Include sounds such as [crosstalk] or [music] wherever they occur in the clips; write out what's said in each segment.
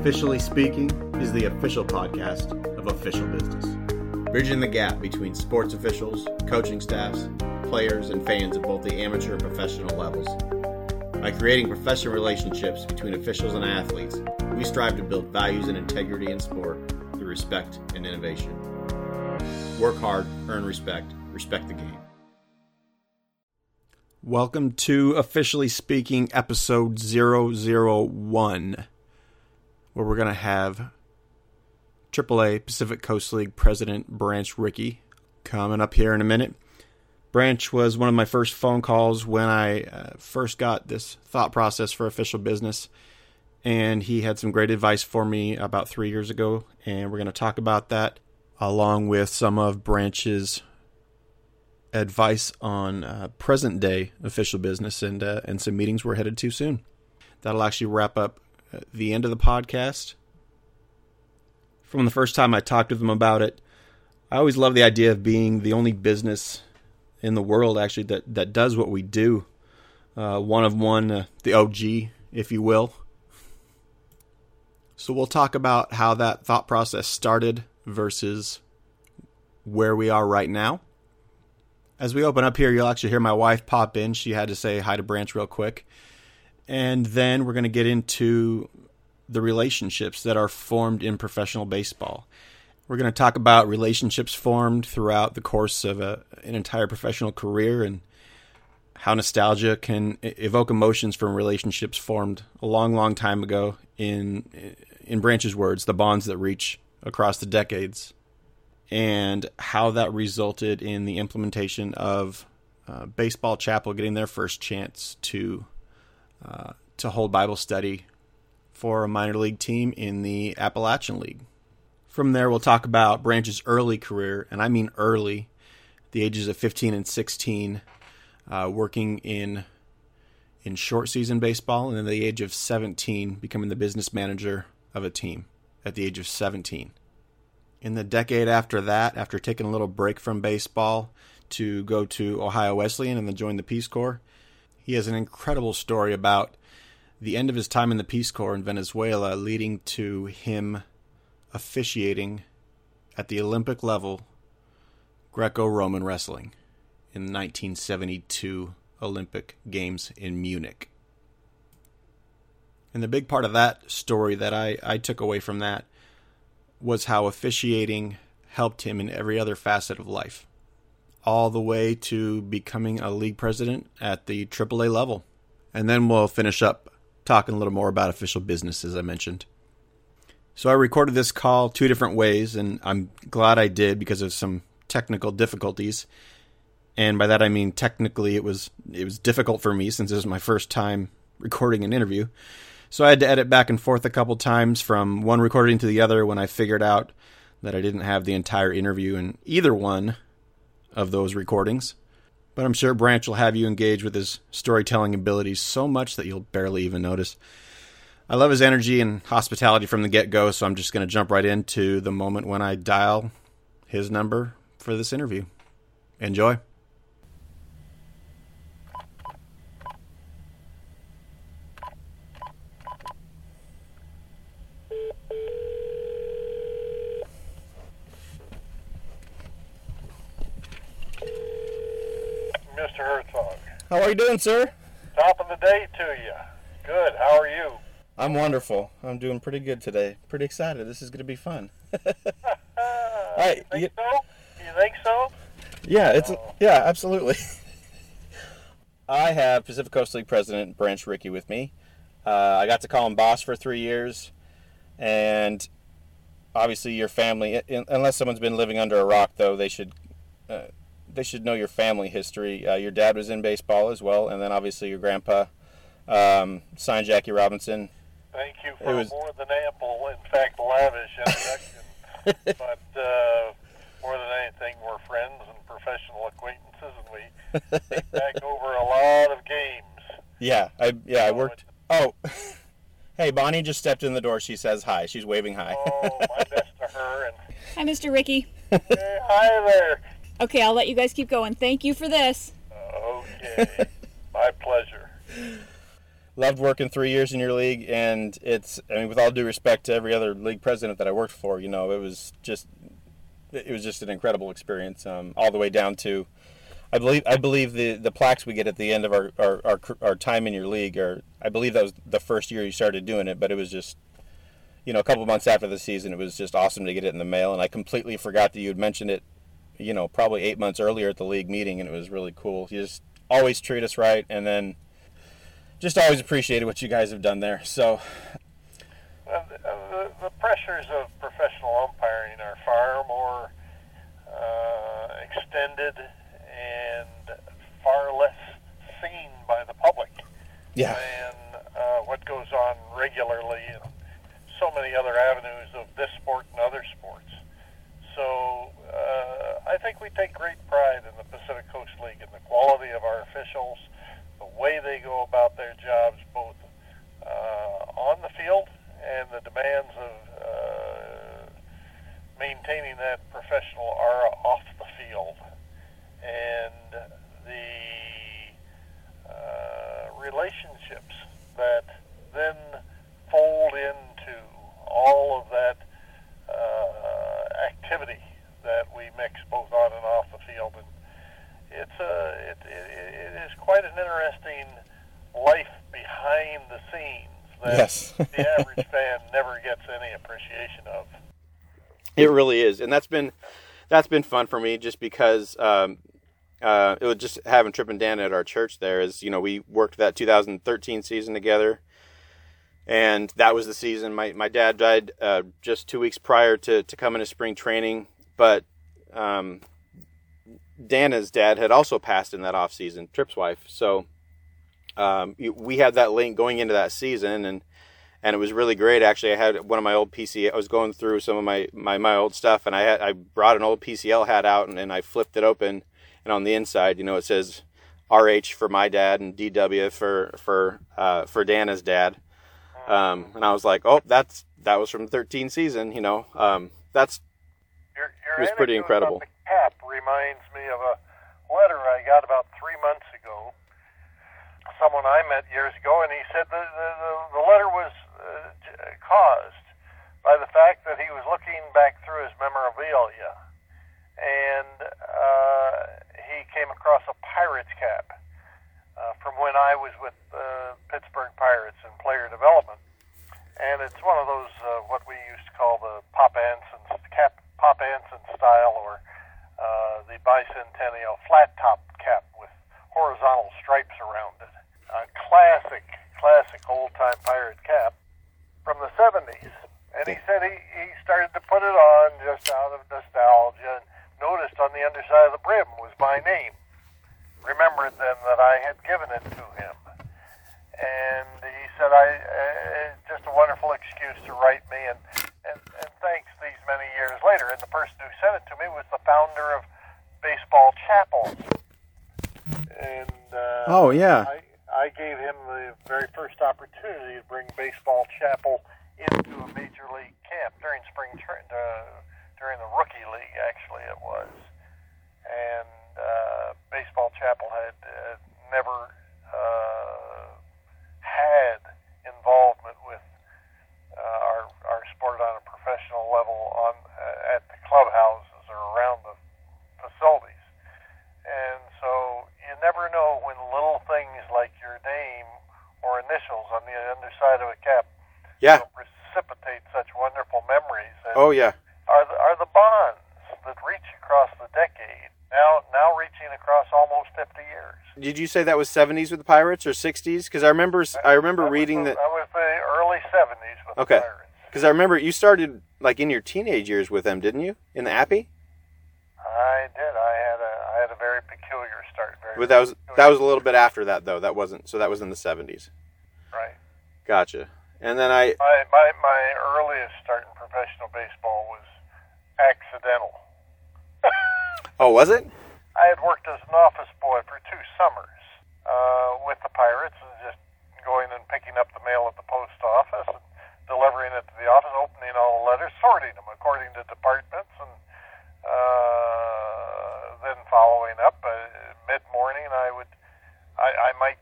Officially Speaking is the official podcast of official business. Bridging the gap between sports officials, coaching staffs, players, and fans at both the amateur and professional levels. By creating professional relationships between officials and athletes, we strive to build values and integrity in sport through respect and innovation. Work hard, earn respect, respect the game. Welcome to Officially Speaking, episode 001 where we're going to have AAA Pacific Coast League president Branch Rickey coming up here in a minute. Branch was one of my first phone calls when I uh, first got this thought process for official business, and he had some great advice for me about three years ago, and we're going to talk about that along with some of Branch's advice on uh, present day official business and uh, and some meetings we're headed to soon. That'll actually wrap up the end of the podcast. From the first time I talked to them about it, I always love the idea of being the only business in the world actually that, that does what we do. Uh, one of one, uh, the OG, if you will. So we'll talk about how that thought process started versus where we are right now. As we open up here, you'll actually hear my wife pop in. She had to say hi to Branch real quick. And then we're going to get into the relationships that are formed in professional baseball. We're going to talk about relationships formed throughout the course of a, an entire professional career and how nostalgia can evoke emotions from relationships formed a long, long time ago. In in Branch's words, the bonds that reach across the decades, and how that resulted in the implementation of uh, Baseball Chapel getting their first chance to to hold Bible study for a minor league team in the Appalachian League. From there, we'll talk about Branch's early career, and I mean early, the ages of 15 and 16, uh, working in in short season baseball, and then the age of 17, becoming the business manager of a team at the age of 17. In the decade after that, after taking a little break from baseball to go to Ohio Wesleyan and then join the Peace Corps, he has an incredible story about the end of his time in the Peace Corps in Venezuela, leading to him officiating at the Olympic level Greco Roman wrestling in the 1972 Olympic Games in Munich. And the big part of that story that I, I took away from that was how officiating helped him in every other facet of life all the way to becoming a league president at the AAA level. And then we'll finish up talking a little more about official business, as I mentioned. So I recorded this call two different ways, and I'm glad I did because of some technical difficulties. And by that I mean technically it was it was difficult for me since it was my first time recording an interview. So I had to edit back and forth a couple times from one recording to the other when I figured out that I didn't have the entire interview in either one of those recordings. But I'm sure Branch will have you engage with his storytelling abilities so much that you'll barely even notice. I love his energy and hospitality from the get go, so I'm just going to jump right into the moment when I dial his number for this interview. Enjoy. How are you doing, sir? Top of the day to you. Good. How are you? I'm wonderful. I'm doing pretty good today. Pretty excited. This is going to be fun. [laughs] All right. You think you, so? You think so? Yeah, it's oh. yeah, absolutely. [laughs] I have Pacific Coast League President Branch Rickey with me. Uh, I got to call him boss for three years, and obviously your family, unless someone's been living under a rock, though, they should uh, they should know your family history. Uh, your dad was in baseball as well, and then obviously your grandpa um, signed Jackie Robinson. Thank you for was... more than ample, in fact, lavish introduction. [laughs] but uh, more than anything, we're friends and professional acquaintances, and we take back [laughs] over a lot of games. Yeah, I yeah I worked. Oh, [laughs] hey, Bonnie just stepped in the door. She says hi. She's waving hi. oh, my best to her. And hi, Mr. Rickey. Hey, hi there. Okay, I'll let you guys keep going. Thank you for this. Okay. [laughs] My pleasure. loved working three years in your league, and it's I mean, with all due respect to every other league president that I worked for, you know, it was just it was just an incredible experience, um, all the way down to. I believe I believe the, the plaques we get at the end of our, our, our, our time in your league are I believe that was the first year you started doing it, but it was just you know a couple months after the season it was just awesome to get it in the mail, and I completely forgot that you had mentioned it, you know probably eight months earlier at the league meeting, and it was really cool. You just always treat us right, and then just always appreciated what you guys have done there. So, uh, the, the, pressures of professional umpiring are far more uh, extended and far less seen by the public yeah. than uh, what goes on regularly in so many other avenues of this sport and other sports. So uh, I think we take great pride in the Pacific Coast League and the quality of our officials the way they go about their jobs, both uh, on the field and the demands of uh, maintaining that professional aura off the field, and the uh, relationships that then fold into all of that uh, activity that we mix both on and off the field and it's a it, it, it is quite an interesting life behind the scenes that yes. the average fan never gets any appreciation of. It really is, and that's been that's been fun for me just because um, uh, it was just having Trip and Dan at our church there is you know we worked that 2013 season together. And that was the season. My, my dad died uh, just two weeks prior to, to coming to spring training. But um, Dana's dad had also passed in that off season, Trip's wife. So um, we had that link going into that season, and and it was really great. Actually, I had one of my old PC. I was going through some of my my, my old stuff, and I had I brought an old PCL hat out, and, and I flipped it open, and on the inside, you know, it says RH for my dad and DW for for uh, for Dana's dad. Um, and I was like, oh, that's that was from the 13 season. You know, um, that's your, your it was pretty incredible cap reminds me of a letter I got about three months ago. Someone I met years ago, and he said the the, the letter was uh, caused by the fact that he was looking back through his memorabilia, and uh, he came across a Pirates cap uh, from when I was with uh, Pittsburgh Pirates in player development, and it's one of those uh, what we used to call the Pop Anson cap, Pop Anson style, or uh, the bicentennial flat top cap with horizontal stripes around it. A classic, classic old time pirate cap from the 70s. And he said he, he started to put it on just out of nostalgia and noticed on the underside of the brim was my name. Remembered then that I had given it to him. And he said, I, uh, just a wonderful excuse to write me. And and, and thanks these many years later. And the person who sent it to me was the founder of Baseball Chapel. And uh, oh yeah, I gave him the very first opportunity to bring Baseball Chapel into a major league camp during spring tra- uh, during the rookie league. Actually, it was, and uh, Baseball Chapel had uh, never uh, had involvement with uh, our our sport on a professional level on uh, at the clubhouses or around the facilities. And so you never know when little things like your name or initials on the underside of a cap yeah. precipitate such wonderful memories. oh yeah. Are the, are the bonds that reach across the decade now now reaching across almost 50 years. Did you say that was 70s with the Pirates or 60s? Because I remember I remember reading the, that. That was the early 70s with okay. the Pirates. Because I remember you started like in your teenage years with them, didn't you? In the Appy. I did. I had a I had a very peculiar start. Very but that was that was a little bit after that though. That wasn't so. That was in the 70s. Gotcha. And then I My, my my earliest start in professional baseball was accidental. [laughs] oh was it? I had worked as an office boy for two summers uh, with the Pirates, and just going and picking up the mail at the post office and delivering it to the office, opening all the letters, sorting them according to departments, and uh, then following up. Uh, Mid morning, I would, I, I might be in the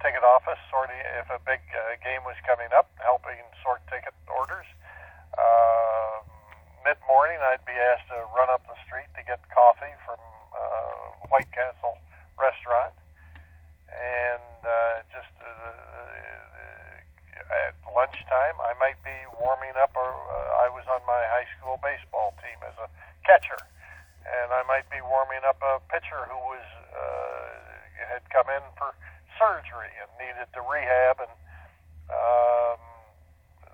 ticket office sorting. If a big uh, game was coming up, helping sort ticket orders. Uh, Mid morning, I'd be asked to run up the street to get coffee from uh, White Castle restaurant, and uh, just uh, at lunchtime, I might be warming up. Or uh, I was on my high school baseball team as a catcher, and I might be warming up a pitcher who was uh, had come in for surgery and needed to rehab and. Um,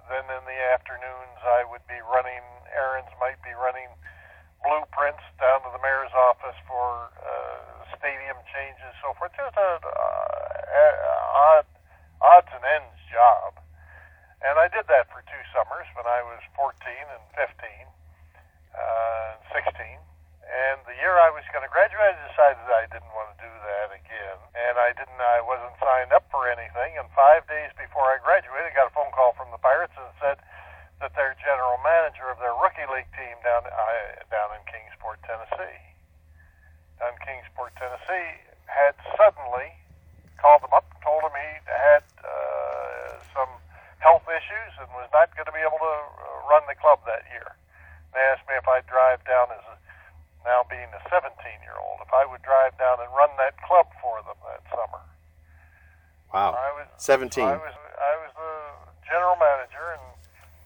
then in the afternoons, I would be running errands, might be running blueprints down to the mayor's office for uh, stadium changes, so forth. Just a uh, odd, odds and ends job. And I did that for two summers when I was 14 and 15, uh, 16. And the year I was going to graduate, I decided I didn't want to do that again. And I didn't, I wasn't signed up for anything. And five days before I graduated, I got a phone call from the Pirates and said that their general manager of their rookie league team down, uh, down in Kingsport, Tennessee, down in Kingsport, Tennessee, had suddenly called them up, told them he had uh, some health issues and was not going to be able to run the club that year. They asked me if I'd drive down as a now being a 17 year old, if I would drive down and run that club for them that summer. Wow. I was 17. I was I was the general manager and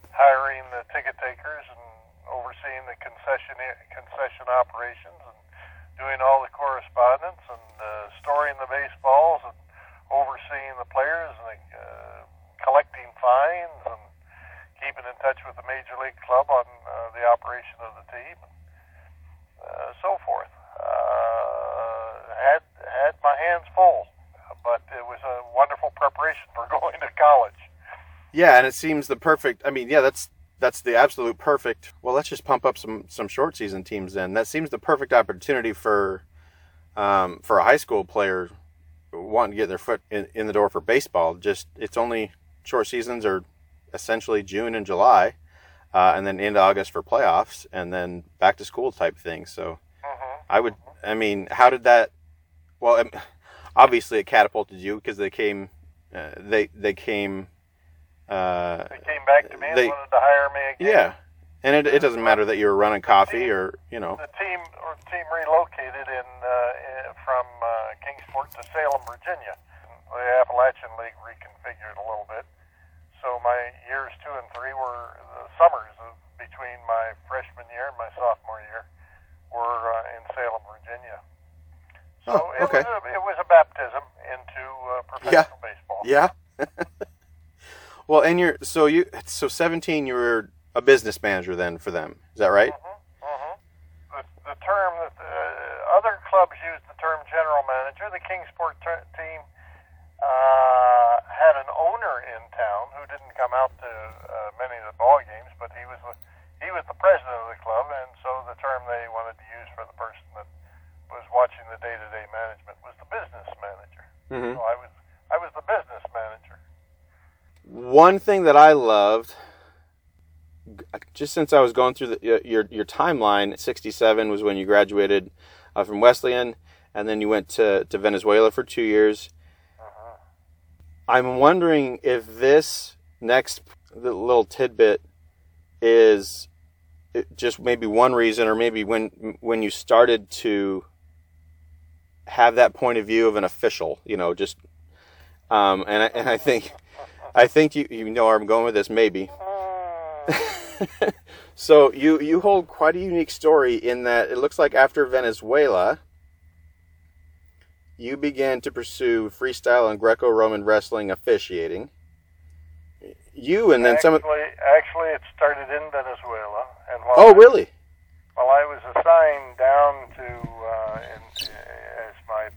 hiring the ticket takers and overseeing the concession concession operations and doing all the correspondence and uh, storing the baseballs and overseeing the players and uh, collecting fines and keeping in touch with the major league club on uh, the operation of the team. And, uh, so forth. Uh, had had my hands full, but it was a wonderful preparation for [laughs] going to college. Yeah, and it seems the perfect. I mean, yeah, that's that's the absolute perfect. Well, let's just pump up some some short season teams. Then that seems the perfect opportunity for um, for a high school player wanting to get their foot in, in the door for baseball. Just it's only short seasons are essentially June and July uh, and then into August for playoffs, and then back to school type thing. So mm-hmm. I would, I mean, how did that? Well, [laughs] obviously it catapulted you because they came, uh, they they came. Uh, they came back to me they, and wanted to hire me again. Yeah, and it, it doesn't matter that you were running coffee team, or you know. The team or the team relocated in, uh, in from uh, Kingsport to Salem, Virginia. The Appalachian League reconfigured a little bit. So my years two and three were the summers between my freshman year and my sophomore year were uh, in Salem, Virginia. So oh, okay. it, was a, it was a baptism into uh, professional yeah. Yeah. [laughs] well, and you're so you so 17. You were a business manager then for them. Is that right? Mm-hmm. Mm-hmm. The, the term that uh, other clubs use the term general manager. The Kingsport ter- team uh, had an owner in town who didn't come out to uh, many of the ball games, but he was the, he was the president of the club, and so the term they wanted to use for the person that was watching the day-to-day management was the business manager. Mm-hmm. So I was I was the business manager. One thing that I loved, just since I was going through the, your your timeline, '67 was when you graduated uh, from Wesleyan, and then you went to to Venezuela for two years I'm wondering if this next little tidbit is just maybe one reason, or maybe when when you started to have that point of view of an official, you know, just um, and I, and I think I think you you know where I'm going with this, maybe. [laughs] so you you hold quite a unique story in that it looks like after Venezuela you began to pursue freestyle and Greco-Roman wrestling officiating. You and then actually, some. Of... Actually, it started in Venezuela, and while oh, I, really? While I was assigned down to, uh, in, as my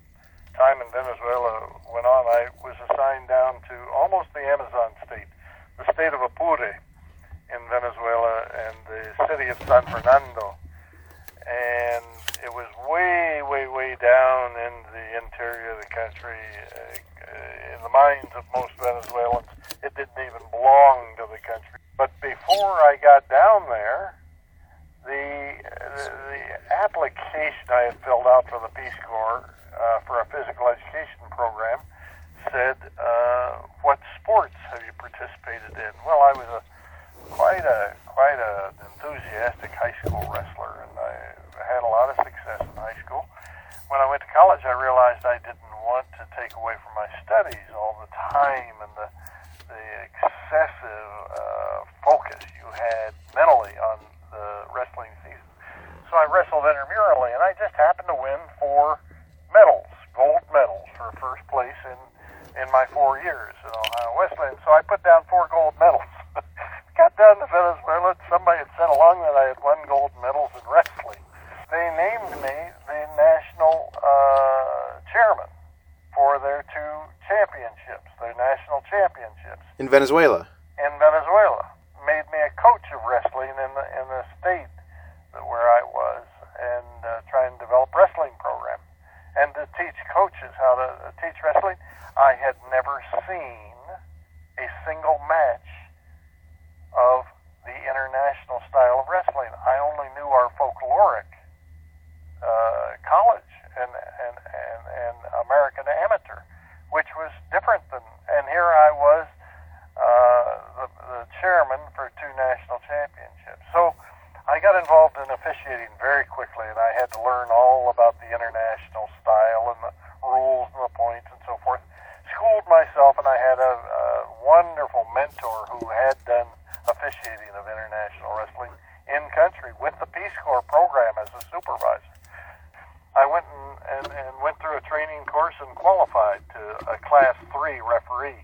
time in Venezuela went on, I was assigned down to almost the Amazon state, the state of Apure in Venezuela, and the city of San Fernando, and it was way, way, way down in the interior of the country. Uh, in the minds of most Venezuelans, it didn't even belong to the country. But before I got down there, the the application I had filled out for the Peace Corps uh, for a physical education program said, uh, what sports have you participated in? Well, I was a quite a quite a enthusiastic high school wrestler, and I had a lot of success in high school. When I went to college, I realized I didn't want to take away from my studies all the time and the the excessive uh, focus you had mentally on the wrestling season. So I wrestled intramurally, and I just happened to win four medals, gold medals for first place in in my four years at Ohio Wesleyan. So I put down four gold medals. [laughs] Got down to Venezuela, somebody had sent along that I had won gold medals in wrestling. They named me the national uh, chairman for their two championships, their national championships in Venezuela. In Venezuela, made me a coach of wrestling in the in the state where I was, and uh, try and develop wrestling program, and to teach coaches how to uh, teach wrestling. I had never seen a single match of the international style of wrestling. I only knew our folkloric uh, college and, and, and, and American amateur, which was different than, and here I was, uh, the, the chairman for two national championships. So I got involved in officiating very quickly, and I had to learn all about the international style and the rules and the points and so forth schooled myself, and I had a, a wonderful mentor who had done officiating of international wrestling in country with the Peace Corps program as a supervisor. I went and, and, and went through a training course and qualified to a Class 3 referee.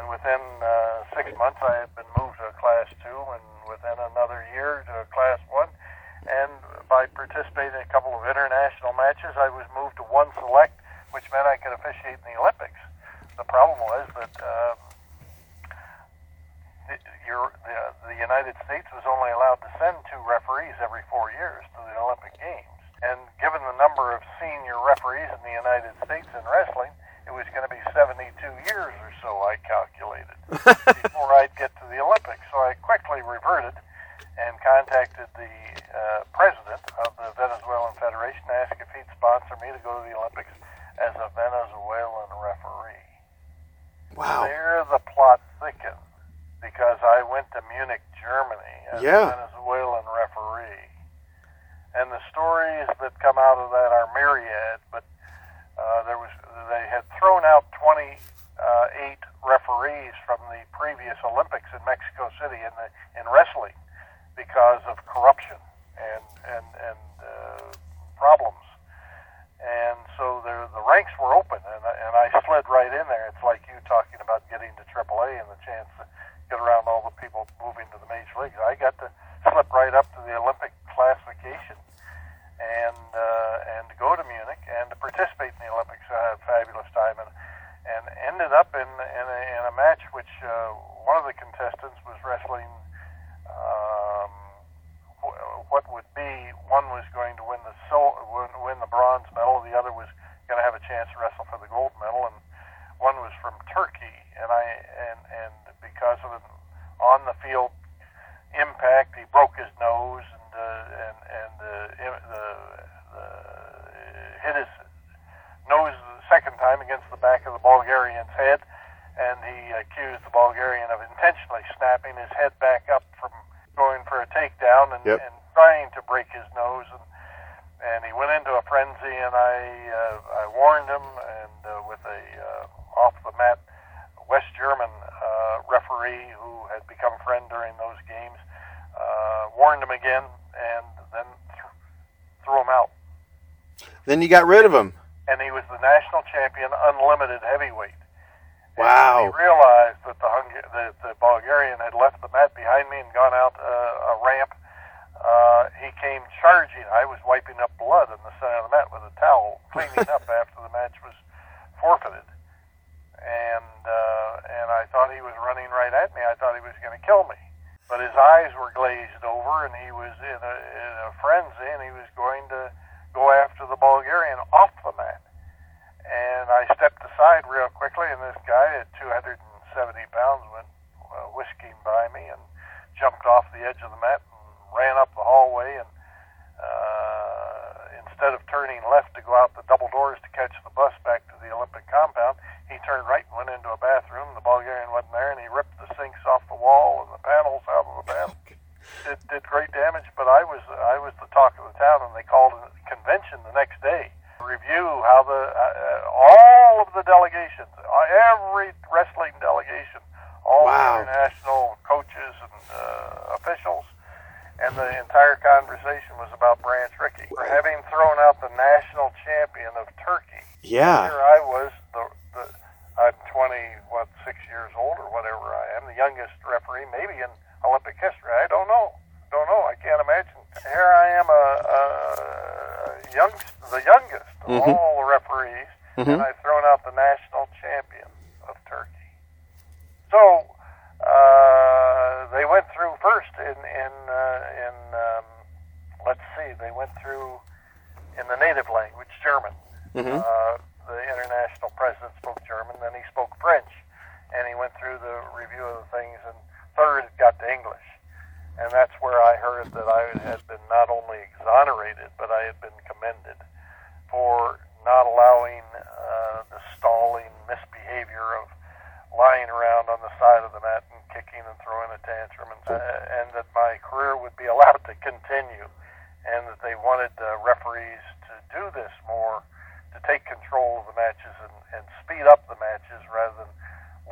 And within uh, six months, I had been moved to a Class 2, and within another year to a Class 1. And by participating in a couple of international matches, I was moved to one select, which meant I could officiate in the Olympics the problem was that uh, the, your, the, the United States was only allowed to send two referees every four years to the Olympic Games. And given the number of senior referees in the United States in wrestling, it was going to be 72 years or so, I calculated, [laughs] before I'd get to the Olympics. So I quickly reverted and contacted the uh, president of the Venezuelan Federation to ask if he'd sponsor me to go to the Olympics as a Venezuelan referee. Wow. There the plot thickened because I went to Munich, Germany as Yeah. a Venezuelan referee. And the stories that come out of that are myriad, but uh, there was they had thrown out 28 referees from the previous Olympics in Mexico City in the in wrestling because of corruption and and and uh, problems and so the the ranks were open, and I- and I slid right in there. It's like you talking about getting to AAA and the chance to get around all the people moving to the major leagues. I got to slip right up to the Olympic classification, and uh, and to go to Munich and to participate in the Olympics. I had a fabulous time, and and ended up in in a, in a match which uh, one of the contestants was wrestling. Um, wh- what would be one was going to win the sil- win, win the bronze medal, the other was going to have a chance to wrestle for the gold medal, and one was from Turkey, and I and and because of an on the field impact, he broke his nose and uh, and and uh, im- the, the hit his nose the second time against the back of the Bulgarian's head, and he accused the Bulgarian of intentionally snapping his head back up from going for a takedown and, Yep. and trying to break his nose, and and he went into a frenzy, and I uh, I warned him, and uh, with a uh, off the mat West German uh, referee who had become a friend during those games, uh, warned him again, and then th- threw him out Then you got rid of him. and he was the national champion, unlimited heavyweight. Wow. when he realized that the, Hung- that the Bulgarian had left the mat behind me and gone out uh, a ramp. Uh, he came charging. I was wiping up blood in the center of the mat with a towel, [laughs] cleaning up after the match was forfeited. And uh, and I thought he was running right at me. I thought he was going to kill me. But his eyes were glazed over, and he was in a, in a frenzy, and he was going to go after the Bulgarian off the mat. And I stepped aside real quickly, and this guy at 270 pounds went uh, whisking by me and jumped off the edge of the mat and ran up the hallway. And uh, instead of turning left to go out the double doors to catch the bus back to the Olympic compound, he turned right and went into a bathroom. The Bulgarian wasn't there, and he ripped the sinks off the wall and the panels out of the bath. [laughs] Did, did great damage, but I was I was the talk of the town, and they called a convention the next day to review how the uh, all of the delegations, uh, every wrestling delegation, all Wow. the international coaches and uh, officials, and the entire conversation was about Branch Rickey for having thrown out the national champion of Turkey. Yeah. Here I was, the, the I'm 20, what, six years old or whatever I am, the youngest referee, maybe in Olympic history. I don't know. Don't know. I can't imagine. Here I am, a, a young, the youngest of Mhm. all the referees, Mhm. and I've thrown out the national champion of Turkey. So uh, they went through first in in uh, in um, let's see, they went through in the native language, German. Mhm. Uh, the international president spoke German, then he spoke French, and he went through the review of the things, and third it got to English. And that's where I heard that I had been not only exonerated, but I had been commended for not allowing uh, the stalling misbehavior of lying around on the side of the mat and kicking and throwing a tantrum, and, uh, and that my career would be [laughs] allowed to continue, and that they wanted uh, referees to do this more, to take control of the matches and, and speed up the matches rather than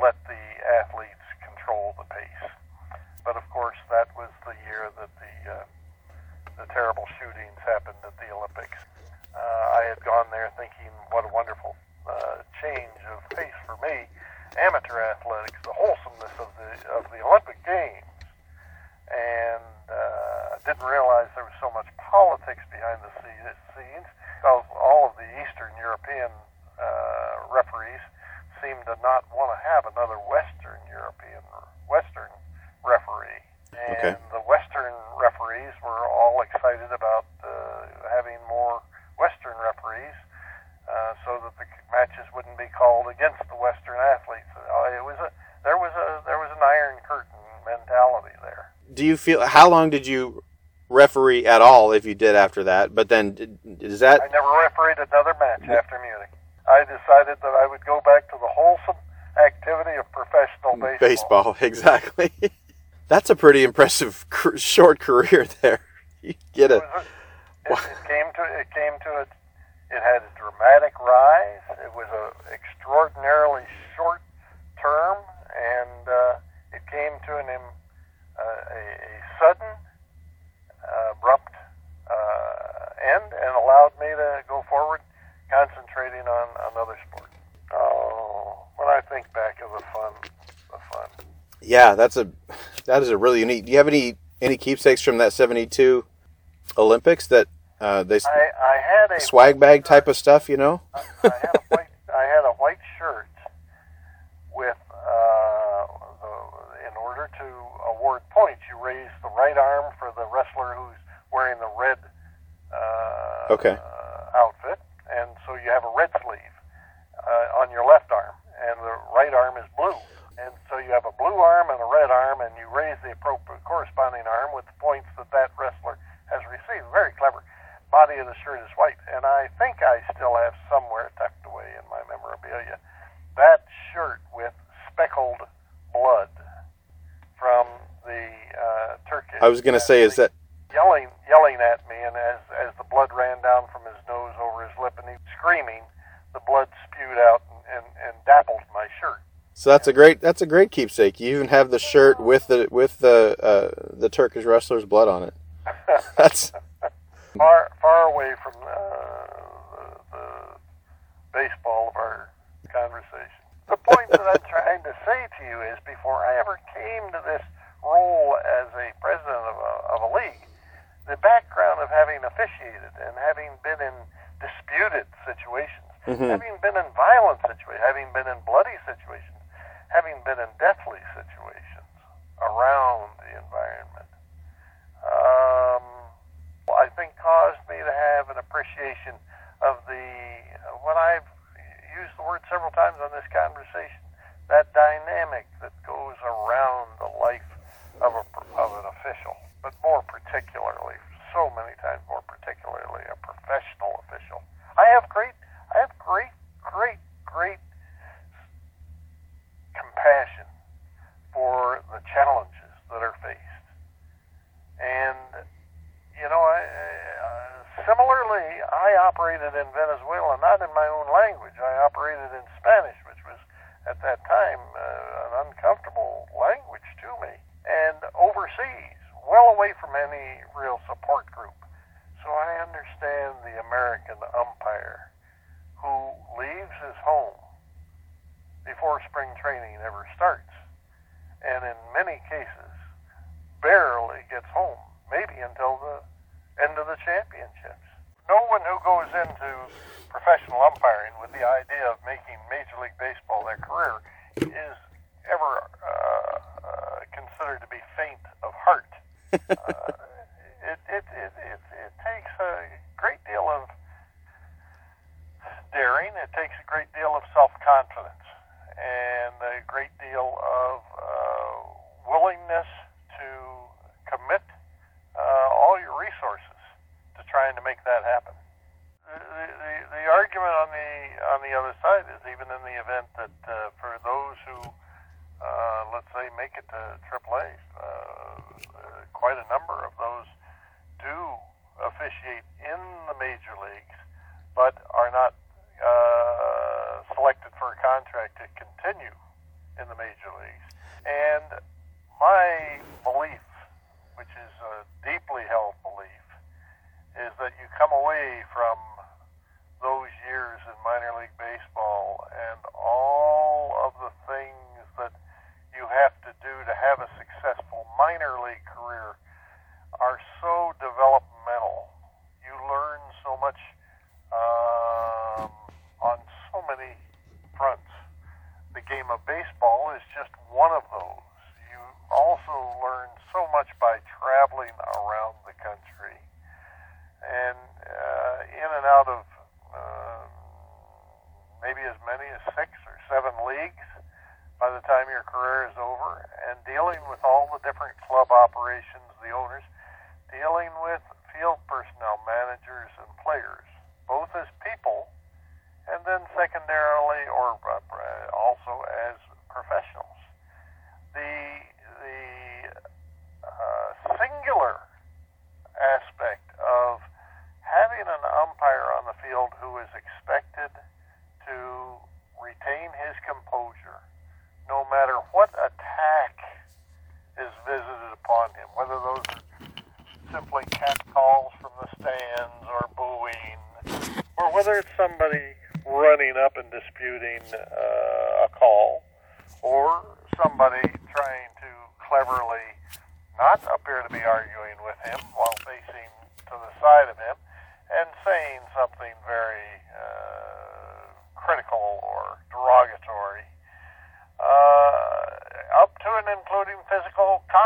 let the athletes control the pace. But of course, that was the year that the uh, the terrible shootings happened at the Olympics. Uh, I had gone there thinking, what a wonderful change of pace for me. Amateur athletics, the wholesomeness of the of the Olympic Games, and uh, didn't realize there was so much politics behind the scenes. Because all of the Eastern European uh, referees seemed to not want to have another Western European Western referee, and Okay. the Western referees were all excited about uh, having more Western referees, uh, so that the matches wouldn't be called against the Western athletes. Uh, it was a there was a there was an iron curtain mentality there. Do you feel how long did you referee at all if you did after that? But then is that I never refereed another match after Munich. I decided that I would go back to the wholesome activity of professional baseball. baseball [laughs] exactly? That's a pretty impressive short career [laughs] there. You get It, it. was a, it, it came to it came to a it had a dramatic rise. It was a extraordinarily short term, and uh, it came to an uh, a, a sudden, uh, abrupt uh, end, and allowed me to go forward, concentrating on another sport. Oh, when I think back of the fun, the fun. Yeah, that's a that is a really unique. Do you have any any keepsakes from that '72 Olympics that uh, they I, I had a swag bag type of stuff? You know? [laughs] I had a white I had a white shirt with uh, the, in order to award points, you raise the right arm for the wrestler who's wearing the red uh, Okay. uh, outfit, and so you have a red sleeve uh, on your left arm, and the right arm is blue. And so you have a blue arm and a red arm, and you raise the appropriate corresponding arm with the points that that wrestler has received. Very clever. Of the shirt is white, and I think I still have somewhere tucked away in my memorabilia that shirt with speckled blood from the uh, Turkish. I was going to say, is that yelling yelling at me, and as as the blood ran down from his nose over his lip, and he was screaming, the blood spewed out and, and, and dappled my shirt. so? That's a great that's a great keepsake. You even have the shirt with the with the uh, the Turkish wrestler's blood on it. [laughs] That's takes a great deal of self confidence and a great deal of uh, willingness to commit uh, all your resources to trying to make that happen. The, the, the argument on the on the other side is even in the event that uh, for those who uh, let's say make it to AAA, uh, quite a number of those do officiate in the major leagues, but are not contract to continue in the major leagues. And my belief, which is a deeply held belief, is that you come away from those years in minor league baseball and all of the things that you have to do to have a successful minor league so much by traveling around the country and uh, in and out of uh, maybe as many as six or seven leagues by the time your career is over, and dealing with all the different club operations, the owners, dealing with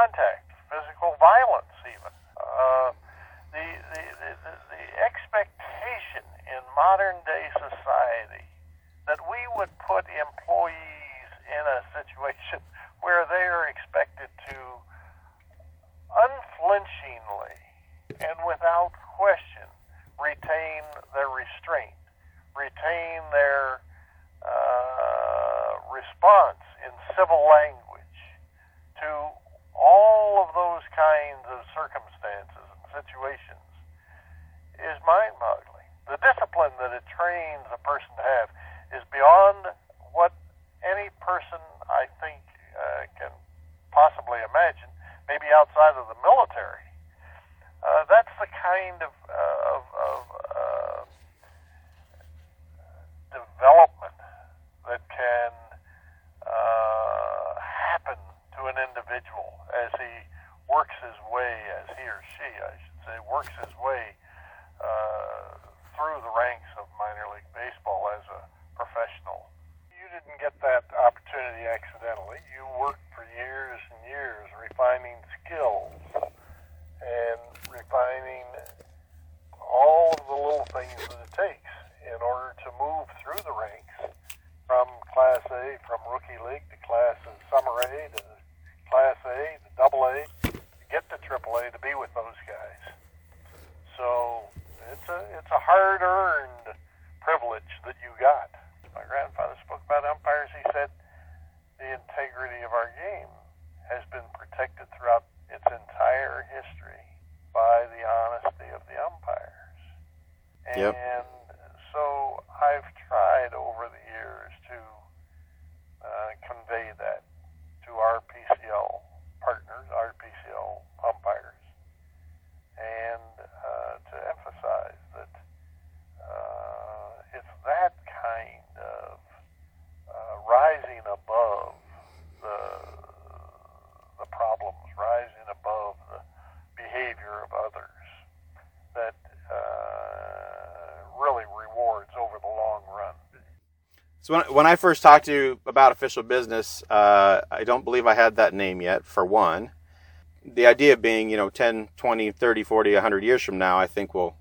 context. So when, when I first talked to you about official business, uh, I don't believe I had that name yet, for one. The idea being, you know, 10, 20, 30, 40, 100 years from now, I think we'll,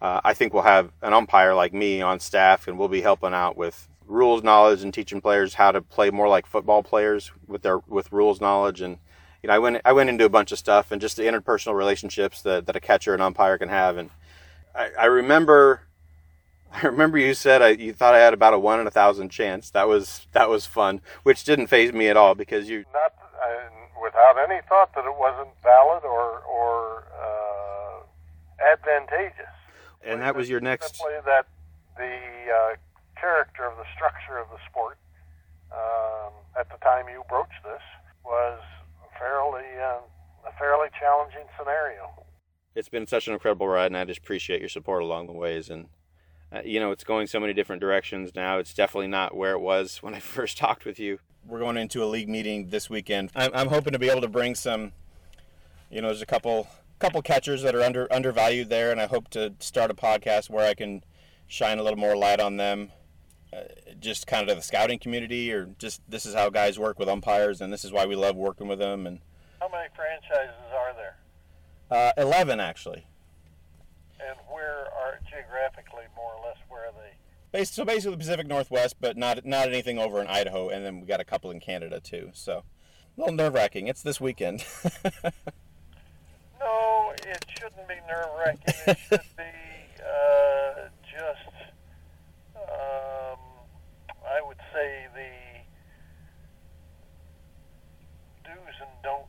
uh, I think we'll have an umpire like me on staff and we'll be helping out with rules knowledge and teaching players how to play more like football players with their, with rules knowledge. And, you know, I went, I went into a bunch of stuff and just the interpersonal relationships that, that a catcher and umpire can have. And I, I remember, [laughs] I remember you said I, you thought I had about a one in a thousand chance. That was that was fun, which didn't phase me at all because you not uh, without any thought that it wasn't valid or or uh, advantageous. And that was your next. Simply that the uh, character of the structure of the sport um, at the time you broached this was fairly uh, a fairly challenging scenario. It's been such an incredible ride, and I just appreciate your support along the ways and you know, it's going so many different directions now. It's definitely not where it was [laughs] when I first talked with you. We're going into a league meeting this weekend. I'm, I'm hoping to be able to bring some, you know, there's a couple couple catchers that are under undervalued there, and I hope to start a podcast where I can shine a little more light on them. Uh, just kind of the scouting community, or just this is how guys work with umpires, and this is why we love working with them. And how many franchises are there? Uh, Eleven, actually. And where are geographically more or less where are they? So basically the Pacific Northwest, but not not anything over in Idaho, and then we got a couple in Canada too. So a little nerve wracking. It's this weekend. [laughs] no, it shouldn't be nerve wracking. It [laughs] should be uh, just, um, I would say the do's and don'ts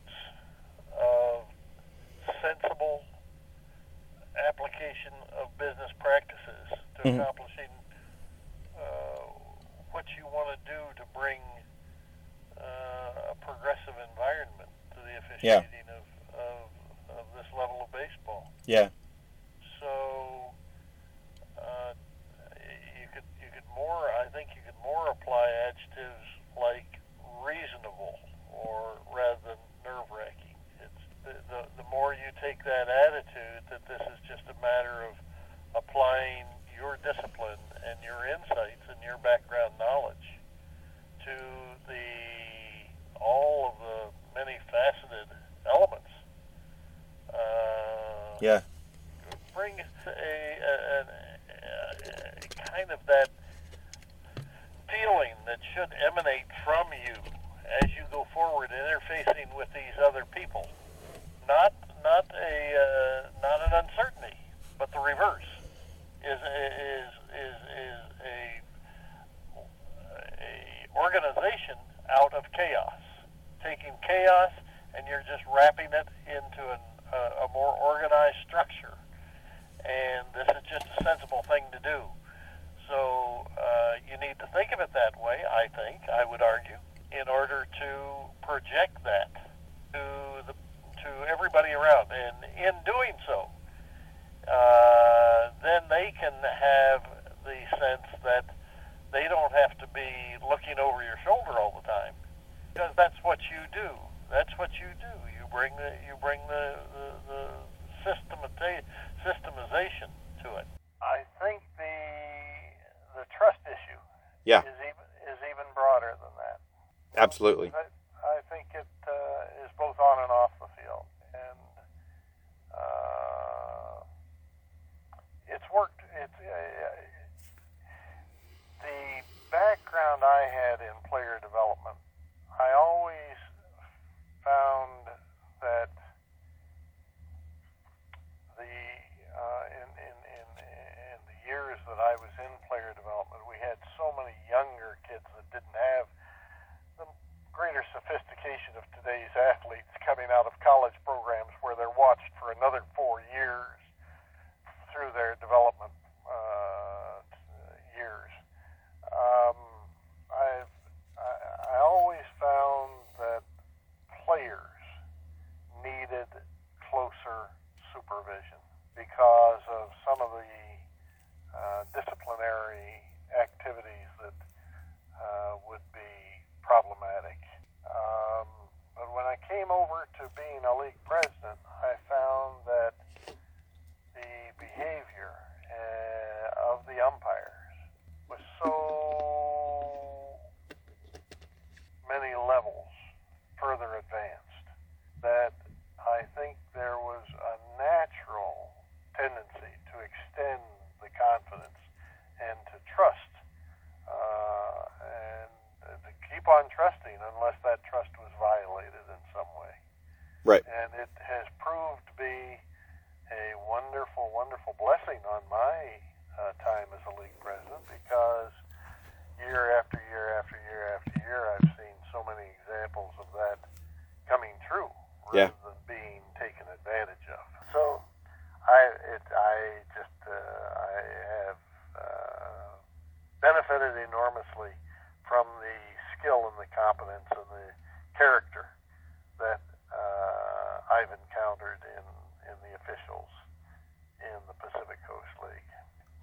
of sensible application of business practices to mm-hmm. accomplishing uh, what you want to do to bring uh, a progressive environment to the officiating yeah. of, of, of this level of baseball. Yeah. So uh, you could you could more I think you could more apply adjectives like reasonable or rather than nerve wracking the, the, more you take that attitude that this is just a matter of applying your discipline and your insights and your background knowledge to the all of the many faceted elements. Uh, yeah. Bring a, a, a, a kind of that feeling that should emanate from you as you go forward interfacing with these other people not not a uh, not an uncertainty, but the reverse is is is is a a organization out of chaos, taking chaos and you're just wrapping it into an, uh, a more organized structure. And this is just a sensible thing to do. So uh, you need to think of it that way. I think I would argue in order to project that to the to everybody around. And in doing so, uh, then they can have the sense that they don't have to be looking over your shoulder all the time because that's what you do. That's what you do. You bring the you bring the the, the systemati- systemization to it. I think the the trust issue yeah. is even is even broader than that. Absolutely. I, I think it uh, is both on and off the field, and uh, it's worked. It's uh, the background I had in player development, I always found that the uh, in, in, in, in the years that I was in player development, we had so many younger kids that didn't have the greater sophistication of today's athletes coming out of college programs where they're watched for another four years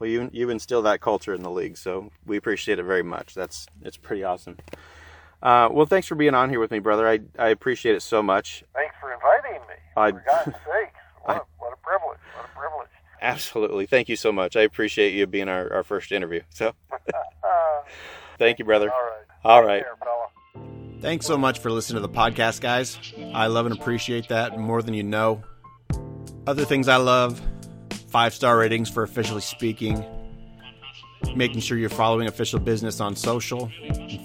Well, you you instill that culture in the league, so we appreciate it very much. That's it's pretty awesome. Uh, well, thanks for being on here with me, brother. I, I appreciate it so much. Thanks for inviting me. I- for God's [laughs] sakes, what, a, what a privilege! What a privilege! Absolutely. Thank you so much. I appreciate you being our, our first interview. So, Uh, [laughs] [laughs] thank you, brother. all right. All Take care, fella. Thanks so much for listening to the podcast, guys. I love and appreciate that more than you know. Other things I love five star ratings for officially speaking, making sure you're following official business on social,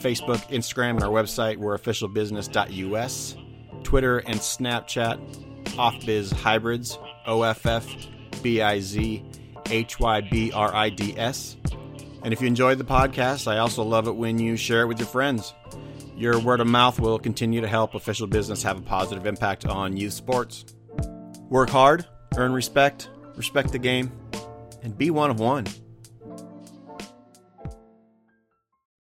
Facebook, Instagram, and our website, we're officialbusiness.us, Twitter and Snapchat, offbiz hybrids, O F F B I Z H Y B R I D S. And if you enjoyed the podcast, I also love it when you share it with your friends. Your word of mouth will continue to help official business have a positive impact on youth sports. Work hard, earn respect, respect the game, and be one of one.